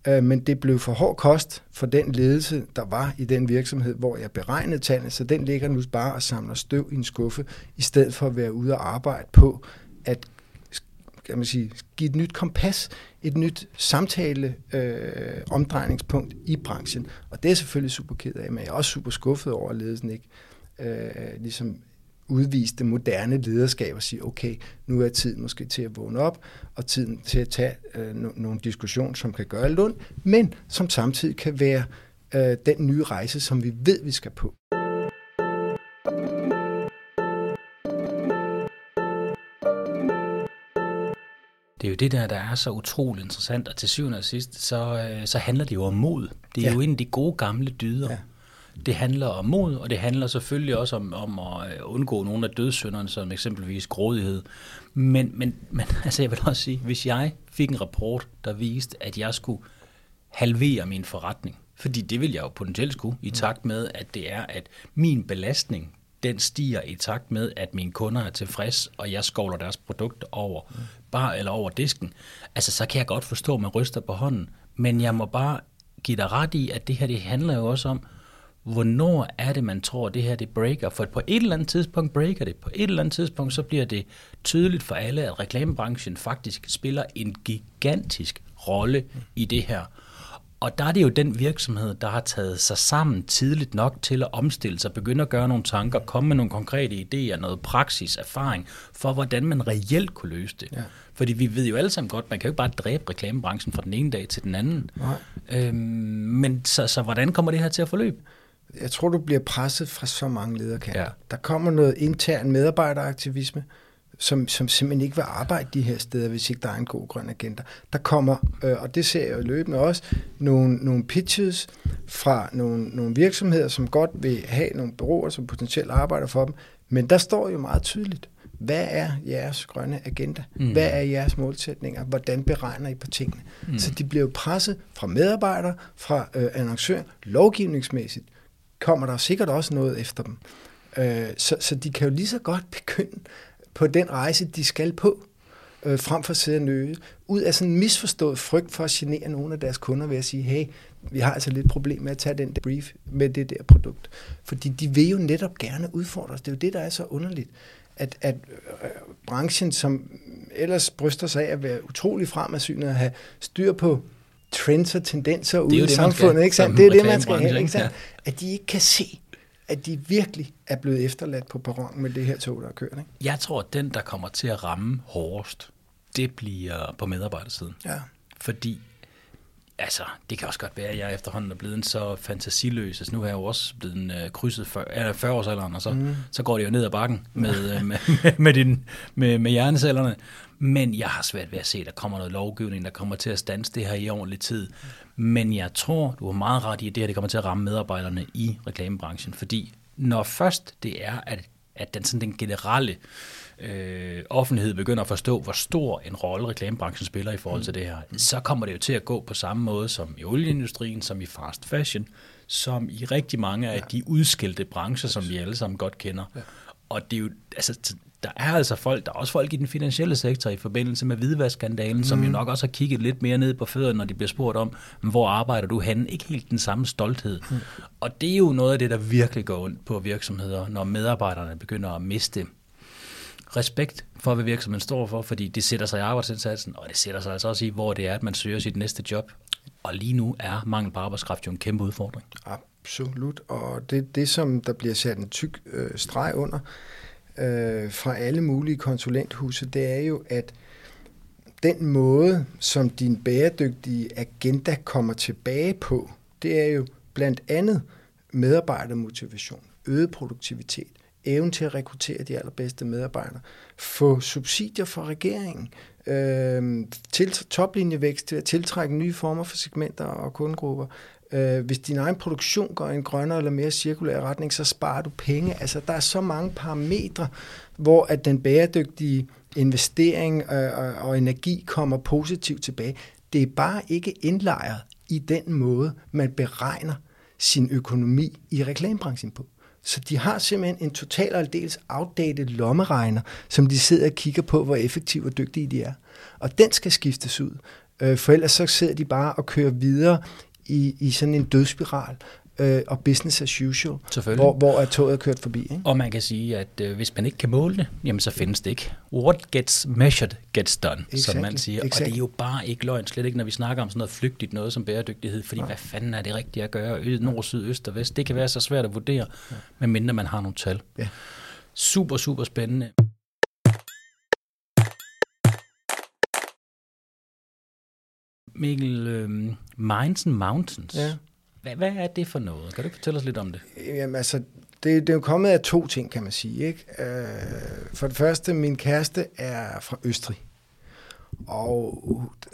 Øh, men det blev for hård kost for den ledelse, der var i den virksomhed, hvor jeg beregnede tallene, så den ligger nu bare og samler støv i en skuffe, i stedet for at være ude og arbejde på at kan man sige, give et nyt kompas, et nyt samtale øh, omdrejningspunkt i branchen. Og det er selvfølgelig super ked af, men jeg er også super skuffet over, at ledelsen ikke øh, ligesom udvise det moderne lederskab og sige, okay, nu er tiden måske til at vågne op, og tiden til at tage øh, no- nogle diskussioner, som kan gøre lund, men som samtidig kan være øh, den nye rejse, som vi ved, vi skal på. Det er jo det der, der er så utrolig interessant, og til syvende og sidst, så, øh, så handler det jo om mod. Det er ja. jo en af de gode gamle dyder. Ja. Det handler om mod, og det handler selvfølgelig også om, om at øh, undgå nogle af dødssynderne, som eksempelvis grådighed. Men, men, men altså jeg vil også sige, hvis jeg fik en rapport, der viste, at jeg skulle halvere min forretning, fordi det vil jeg jo potentielt skulle, i takt med, at det er, at min belastning, den stiger i takt med, at mine kunder er tilfreds, og jeg skovler deres produkter over, bare eller over disken. Altså, så kan jeg godt forstå, at man ryster på hånden, men jeg må bare give dig ret i, at det her, det handler jo også om, hvornår er det, man tror, at det her det breaker? For på et eller andet tidspunkt breaker det. På et eller andet tidspunkt, så bliver det tydeligt for alle, at reklamebranchen faktisk spiller en gigantisk rolle i det her. Og der er det jo den virksomhed, der har taget sig sammen tidligt nok til at omstille sig, begynde at gøre nogle tanker, komme med nogle konkrete idéer, noget praksis, erfaring, for hvordan man reelt kunne løse det. Ja. Fordi vi ved jo alle sammen godt, man kan jo ikke bare dræbe reklamebranchen fra den ene dag til den anden. Nej. Øhm, men så, så hvordan kommer det her til at forløbe? Jeg tror, du bliver presset fra så mange lederkanter. Ja. Der kommer noget intern medarbejderaktivisme, som, som simpelthen ikke vil arbejde de her steder, hvis ikke der er en god grøn agenda. Der kommer, øh, og det ser jeg jo løbende også, nogle, nogle pitches fra nogle, nogle virksomheder, som godt vil have nogle bureauer, som potentielt arbejder for dem, men der står jo meget tydeligt, hvad er jeres grønne agenda? Mm. Hvad er jeres målsætninger? Hvordan beregner I på tingene? Mm. Så de bliver jo presset fra medarbejdere, fra øh, annoncører, lovgivningsmæssigt kommer der sikkert også noget efter dem. Øh, så, så de kan jo lige så godt begynde på den rejse, de skal på, øh, frem for at sidde og nøde, ud af sådan en misforstået frygt for at genere nogle af deres kunder ved at sige, hey, vi har altså lidt problem med at tage den der brief med det der produkt. Fordi de vil jo netop gerne udfordre os. Det er jo det, der er så underligt, at, at øh, branchen, som ellers bryster sig af at være utrolig fremadsynet og have styr på trends og tendenser ude i samfundet, ikke sandt? Det er det, man skal have, ikke sandt? Ja. At de ikke kan se, at de virkelig er blevet efterladt på perron med det her tog, der er kørt. Ikke? Jeg tror, at den, der kommer til at ramme hårdest, det bliver på medarbejdersiden. Ja. Fordi altså, det kan også godt være, at jeg efterhånden er blevet så fantasiløs. Altså, nu er jeg jo også blevet uh, krydset 40, 40 års alderen, og så, mm. så går det jo ned ad bakken med, uh, med, med, med, din, med, med hjernecellerne. Men jeg har svært ved at se, at der kommer noget lovgivning, der kommer til at stanse det her i ordentlig tid. Men jeg tror, du har meget ret i, at det her det kommer til at ramme medarbejderne i reklamebranchen. Fordi når først det er, at, at den, sådan den generelle øh, offentlighed begynder at forstå, hvor stor en rolle reklamebranchen spiller i forhold til det her, så kommer det jo til at gå på samme måde som i olieindustrien, som i fast fashion, som i rigtig mange af de udskilte brancher, som vi alle sammen godt kender. Og det er jo, altså, der er altså folk, der er også folk i den finansielle sektor i forbindelse med hvidvaskskandalen, mm. som jo mm. nok også har kigget lidt mere ned på fødderne, når de bliver spurgt om, hvor arbejder du hen? Ikke helt den samme stolthed. Mm. Og det er jo noget af det, der virkelig går ondt på virksomheder, når medarbejderne begynder at miste respekt for, hvad virksomheden står for, fordi det sætter sig i arbejdsindsatsen, og det sætter sig altså også i, hvor det er, at man søger sit næste job. Og lige nu er mangel på arbejdskraft jo en kæmpe udfordring. Absolut, og det det, som der bliver sat en tyk øh, streg under, øh, fra alle mulige konsulenthuse, det er jo, at den måde, som din bæredygtige agenda kommer tilbage på, det er jo blandt andet medarbejdermotivation, øget produktivitet, evnen til at rekruttere de allerbedste medarbejdere, få subsidier fra regeringen, øh, til toplinjevækst til at tiltrække nye former for segmenter og kundegrupper, Øh, hvis din egen produktion går i en grønnere eller mere cirkulær retning, så sparer du penge. Altså, der er så mange parametre, hvor at den bæredygtige investering øh, og, og energi kommer positivt tilbage. Det er bare ikke indlejret i den måde, man beregner sin økonomi i reklamebranchen på. Så de har simpelthen en total og aldeles outdated lommeregner, som de sidder og kigger på, hvor effektive og dygtige de er. Og den skal skiftes ud. Øh, for ellers så sidder de bare og kører videre i, i sådan en dødspiral øh, og business as usual, hvor, hvor er toget er kørt forbi. Ikke? Og man kan sige, at øh, hvis man ikke kan måle det, jamen så findes det ikke. What gets measured gets done, exactly. som man siger. Exactly. Og det er jo bare ikke løgn, slet ikke når vi snakker om sådan noget flygtigt noget som bæredygtighed, fordi ja. hvad fanden er det rigtige at gøre? Nord, syd, øst og vest, det kan være så svært at vurdere, ja. medmindre man har nogle tal. Ja. Super, super spændende. Mikkel, øh, Minds and Mountains. Ja. Hvad, hvad er det for noget? Kan du fortælle os lidt om det? Jamen altså, det, det er jo kommet af to ting, kan man sige. Ikke? Øh, for det første, min kæreste er fra Østrig. Og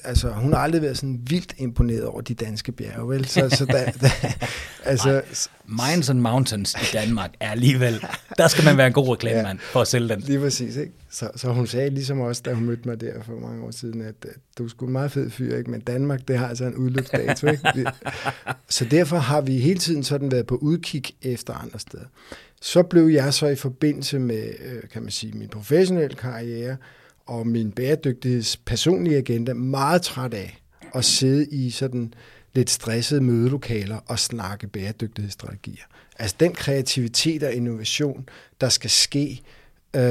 altså, hun har aldrig været sådan vildt imponeret over de danske bjerge, vel? Så, så da, da, altså, Mines and Mountains i Danmark er alligevel, der skal man være en god reklamemand ja, for at sælge den. Lige præcis, ikke? Så, så hun sagde ligesom også, da hun mødte mig der for mange år siden, at, at du skulle en meget fed fyr, ikke? men Danmark, det har altså en udløbsdato. Ikke? så derfor har vi hele tiden sådan været på udkig efter andre steder. Så blev jeg så i forbindelse med, øh, kan man sige, min professionelle karriere, og min bæredygtigheds personlige agenda meget træt af at sidde i sådan lidt stressede mødelokaler og snakke bæredygtighedsstrategier. Altså den kreativitet og innovation, der skal ske, øh,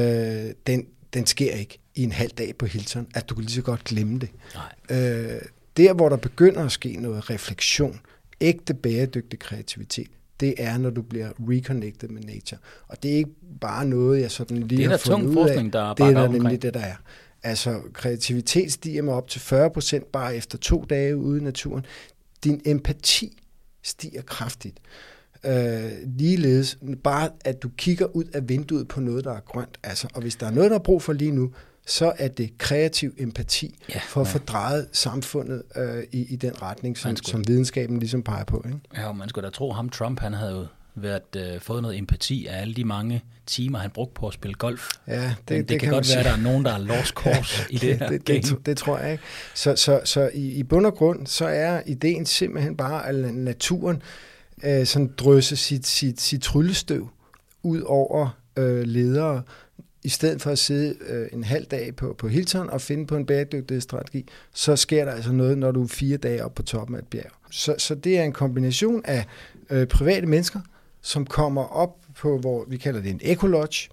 den, den sker ikke i en halv dag på Hilton, at du kan lige så godt glemme det. Nej. Øh, Der, hvor der begynder at ske noget refleksion, ægte bæredygtig kreativitet, det er, når du bliver reconnected med nature. Og det er ikke bare noget, jeg sådan lige det er har tung fundet ud forskning, der er det er der nemlig det, der er. Altså, kreativitet stiger med op til 40 procent bare efter to dage ude i naturen. Din empati stiger kraftigt. Øh, ligeledes bare, at du kigger ud af vinduet på noget, der er grønt. Altså, og hvis der er noget, der er brug for lige nu, så er det kreativ empati Ja, for at ja. få drejet samfundet øh, i, i den retning, som, skulle- som videnskaben ligesom peger på. Ikke? Ja, og man skulle da tro, ham Trump, han havde jo været, øh, fået noget empati af alle de mange timer, han brugte på at spille golf. Ja, det, Det, det, det kan, man godt sige. være, at der er nogen, der er lost course i det her det, det, det, det tror jeg ikke. Så, så, så i, i bund og grund, så er ideen simpelthen bare, at naturen øh, sådan drysse sit, sit, sit tryllestøv ud over øh, ledere, i stedet for at sidde øh, en halv dag på, på Hilton og finde på en bæredygtighedsstrategi, så sker der altså noget, når du er fire dage op på toppen af et bjerg. Så, så det er en kombination af øh, private mennesker, som kommer op på, hvor vi kalder det en ecolodge,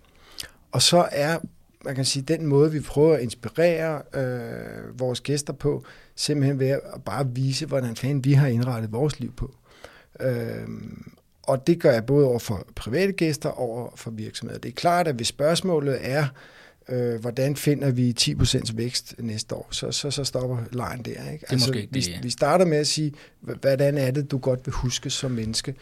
og så er, man kan sige, den måde, vi prøver at inspirere øh, vores gæster på, simpelthen ved at bare vise, hvordan fanden vi har indrettet vores liv på. Øh, og det gør jeg både over for private gæster og over for virksomheder. Det er klart, at hvis spørgsmålet er, øh, hvordan finder vi 10% vækst næste år, så, så, så stopper lejen der. Ikke? Altså, er måske ikke vi, det, ja. vi starter med at sige, hvordan er det, du godt vil huske som menneske,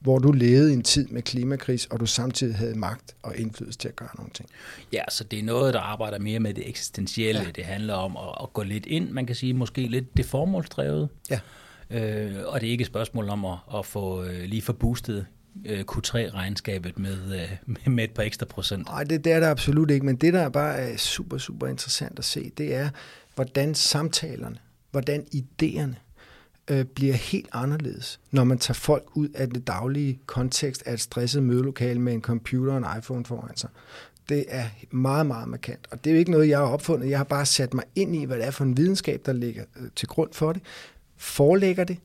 hvor du levede i en tid med klimakris, og du samtidig havde magt og indflydelse til at gøre nogle ting. Ja, så det er noget, der arbejder mere med det eksistentielle. Ja. Det handler om at, at gå lidt ind, man kan sige måske lidt det formålsdrevet. Ja. Øh, og det er ikke et spørgsmål om at, at få øh, lige få boostet øh, Q3-regnskabet med, øh, med et par ekstra procent. Nej, det, det er der absolut ikke, men det, der er bare er super, super interessant at se, det er, hvordan samtalerne, hvordan idéerne øh, bliver helt anderledes, når man tager folk ud af det daglige kontekst af et stresset mødelokale med en computer og en iPhone foran sig. Det er meget, meget markant. Og det er jo ikke noget, jeg har opfundet. Jeg har bare sat mig ind i, hvad det er for en videnskab, der ligger øh, til grund for det. Forelægger det,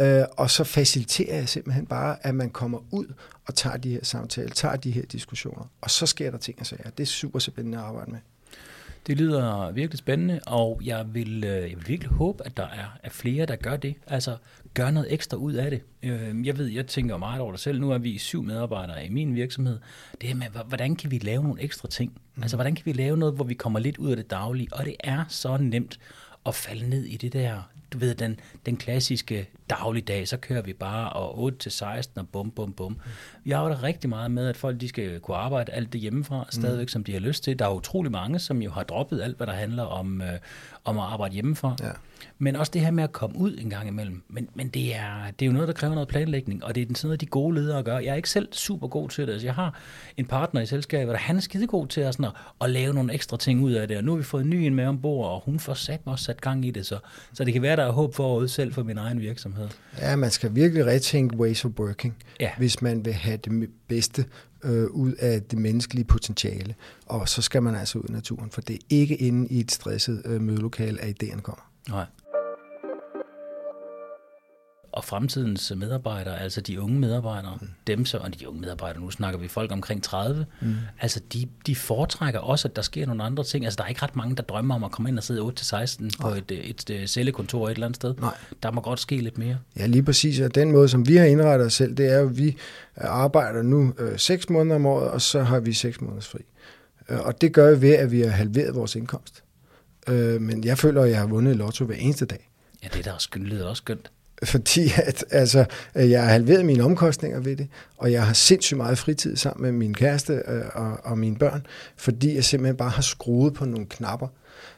Øh, og så faciliterer jeg simpelthen bare, at man kommer ud og tager de her samtaler, tager de her diskussioner. Og så sker der ting og sager. Det er super spændende at arbejde med. Det lyder virkelig spændende, og jeg vil, øh, jeg vil virkelig håbe, at der er, er flere, der gør det. Altså, gør noget ekstra ud af det. Øh, Jeg ved, jeg tænker meget over det selv. Nu er vi syv medarbejdere i min virksomhed. Det her med, hvordan kan vi lave nogle ekstra ting? Altså, hvordan kan vi lave noget, hvor vi kommer lidt ud af det daglige? Og det er så nemt at falde ned i det der, du ved, den, den klassiske dagligdag, så kører vi bare og 8 til 16 og bum, bum, bum. Vi arbejder rigtig meget med, at folk de skal kunne arbejde alt det hjemmefra, stadigvæk som de har lyst til. Der er utrolig mange, som jo har droppet alt, hvad der handler om, øh, om at arbejde hjemmefra. Ja. Men også det her med at komme ud en gang imellem. Men, men det, er, det er jo noget, der kræver noget planlægning, og det er den sådan noget, de gode ledere gør. Jeg er ikke selv super god til det. Altså, jeg har en partner i selskabet, og han er skidegod til at, sådan at, at lave nogle ekstra ting ud af det. Og nu har vi fået en ny en med ombord, og hun får sat mig også sat gang i det. Så, så det kan være, der er håb forude selv for min egen virksomhed. Ja, man skal virkelig retænke ways of working, Ja. hvis man vil have det bedste øh, ud af det menneskelige potentiale. Og så skal man altså ud i naturen, for det er ikke inde i et stresset øh, mødelokale, at idéerne kommer. Nej. Og fremtidens medarbejdere, altså de unge medarbejdere, mm. dem så, og de unge medarbejdere, nu snakker vi folk omkring 30, mm. altså de, de foretrækker også, at der sker nogle andre ting. Altså der er ikke ret mange, der drømmer om at komme ind og sidde 8-16 på et, et, et cellekontor et eller andet sted. Nej. Der må godt ske lidt mere. Ja, lige præcis. Og den måde, som vi har indrettet os selv, det er jo, at vi øh, arbejder nu øh, 6 måneder om året, og så har vi 6 måneders fri. Øh, og det gør vi ved, at vi har halveret vores indkomst. Øh, men jeg føler, at jeg har vundet lotto hver eneste dag. Ja, det der er skønt, lyder også skønt. Fordi at, altså, jeg har halveret mine omkostninger ved det, og jeg har sindssygt meget fritid sammen med min kæreste øh, og, og mine børn, fordi jeg simpelthen bare har skruet på nogle knapper.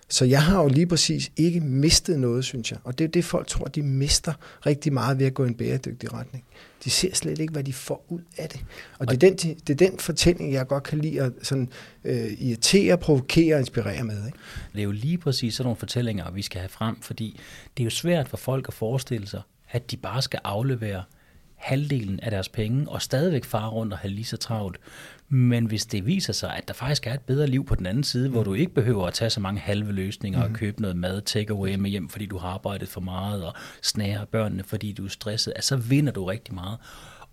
Så jeg har jo lige præcis ikke mistet noget, synes jeg. Og det er det, folk tror, de mister rigtig meget ved at gå i en bæredygtig retning. De ser slet ikke, hvad de får ud af det. Og det er den, det er den fortælling, jeg godt kan lide at sådan, øh, irritere, provokere og inspirere med. Ikke? Det er jo lige præcis sådan nogle fortællinger, vi skal have frem, fordi det er jo svært for folk at forestille sig, at de bare skal aflevere halvdelen af deres penge, og stadigvæk fare rundt og have lige så travlt. Men hvis det viser sig, at der faktisk er et bedre liv på den anden side, hvor du ikke behøver at tage så mange halve løsninger og købe noget mad, takeaway med hjem, fordi du har arbejdet for meget, og snære børnene, fordi du er stresset, altså, så vinder du rigtig meget.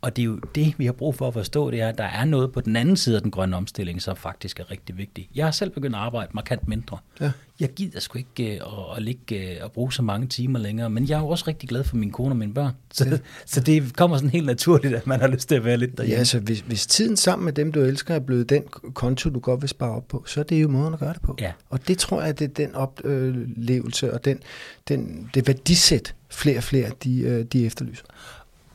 Og det er jo det, vi har brug for at forstå, det er, at der er noget på den anden side af den grønne omstilling, som faktisk er rigtig vigtigt. Jeg har selv begyndt at arbejde markant mindre. Ja. Jeg gider sgu ikke uh, at, ligge uh, og bruge så mange timer længere, men jeg er jo også rigtig glad for min kone og mine børn. Så, ja. så det kommer sådan helt naturligt, at man har lyst til at være lidt derhjemme. Ja, så hvis, hvis tiden sammen med dem, du elsker, er blevet den konto, du godt vil spare op på, så er det jo måden at gøre det på. Ja. Og det tror jeg, det er den oplevelse og den, den, det værdisæt, flere og flere, de, øh, de efterlyser.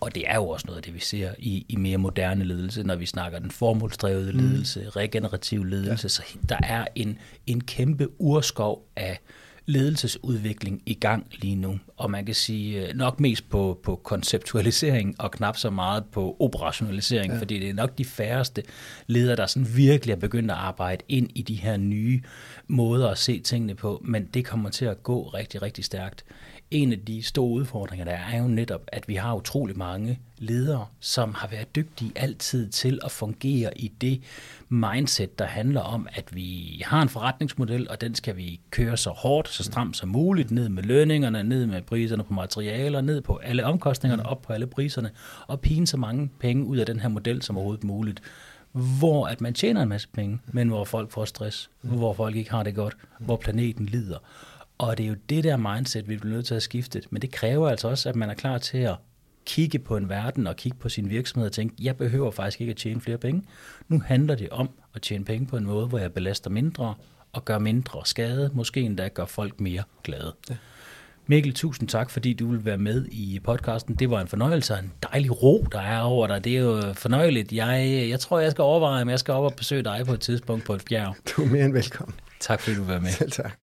Og det er jo også noget af det, vi ser i, i mere moderne ledelse, når vi snakker den formålsdrevede mm. ledelse, mm. regenerativ ledelse. Ja. Så der er en, en kæmpe urskov af ledelsesudvikling i gang lige nu. Og man kan sige øh, nok mest på, på konceptualisering og knap så meget på operationalisering, ja. fordi det er nok de færreste ledere, der sådan virkelig er begyndt at arbejde ind i de her nye måder at se tingene på, men det kommer til at gå rigtig, rigtig stærkt en af de store udfordringer, der er jo netop, at vi har utrolig mange ledere, som har været dygtige altid til at fungere i det mindset, der handler om, at vi har en forretningsmodel, og den skal vi køre så hårdt, så stramt som muligt, ned med lønningerne, ned med priserne på materialer, ned på alle omkostningerne, op på alle priserne, og pine så mange penge ud af den her model som overhovedet muligt. Hvor at man tjener en masse penge, men hvor folk får stress, hvor folk ikke har det godt, hvor planeten lider. Og det er jo det der mindset, vi bliver nødt til at skifte. Men det kræver altså også, at man er klar til at kigge på en verden og kigge på sin virksomhed og tænke, jeg behøver faktisk ikke at tjene flere penge. Nu handler det om at tjene penge på en måde, hvor jeg belaster mindre og gør mindre skade, måske endda gør folk mere glade. Ja. Mikkel, tusind tak, fordi du vil være med i podcasten. Det var en fornøjelse og en dejlig ro, der er over dig. Det er jo fornøjeligt. Jeg, jeg tror, jeg skal overveje, om jeg skal op og besøge dig på et tidspunkt på et bjerg. Du er mere end velkommen. Tak, fordi du var med. Selv tak.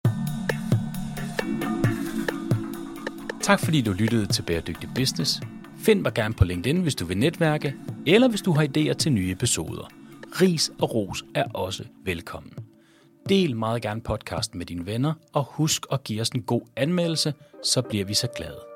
Tak fordi du lyttede til Bæredygtig Business. Find mig gerne på LinkedIn, hvis du vil netværke, eller hvis du har idéer til nye episoder. Ris og ros er også velkommen. Del meget gerne podcasten med dine venner, og husk at give os en god anmeldelse, så bliver vi så glade.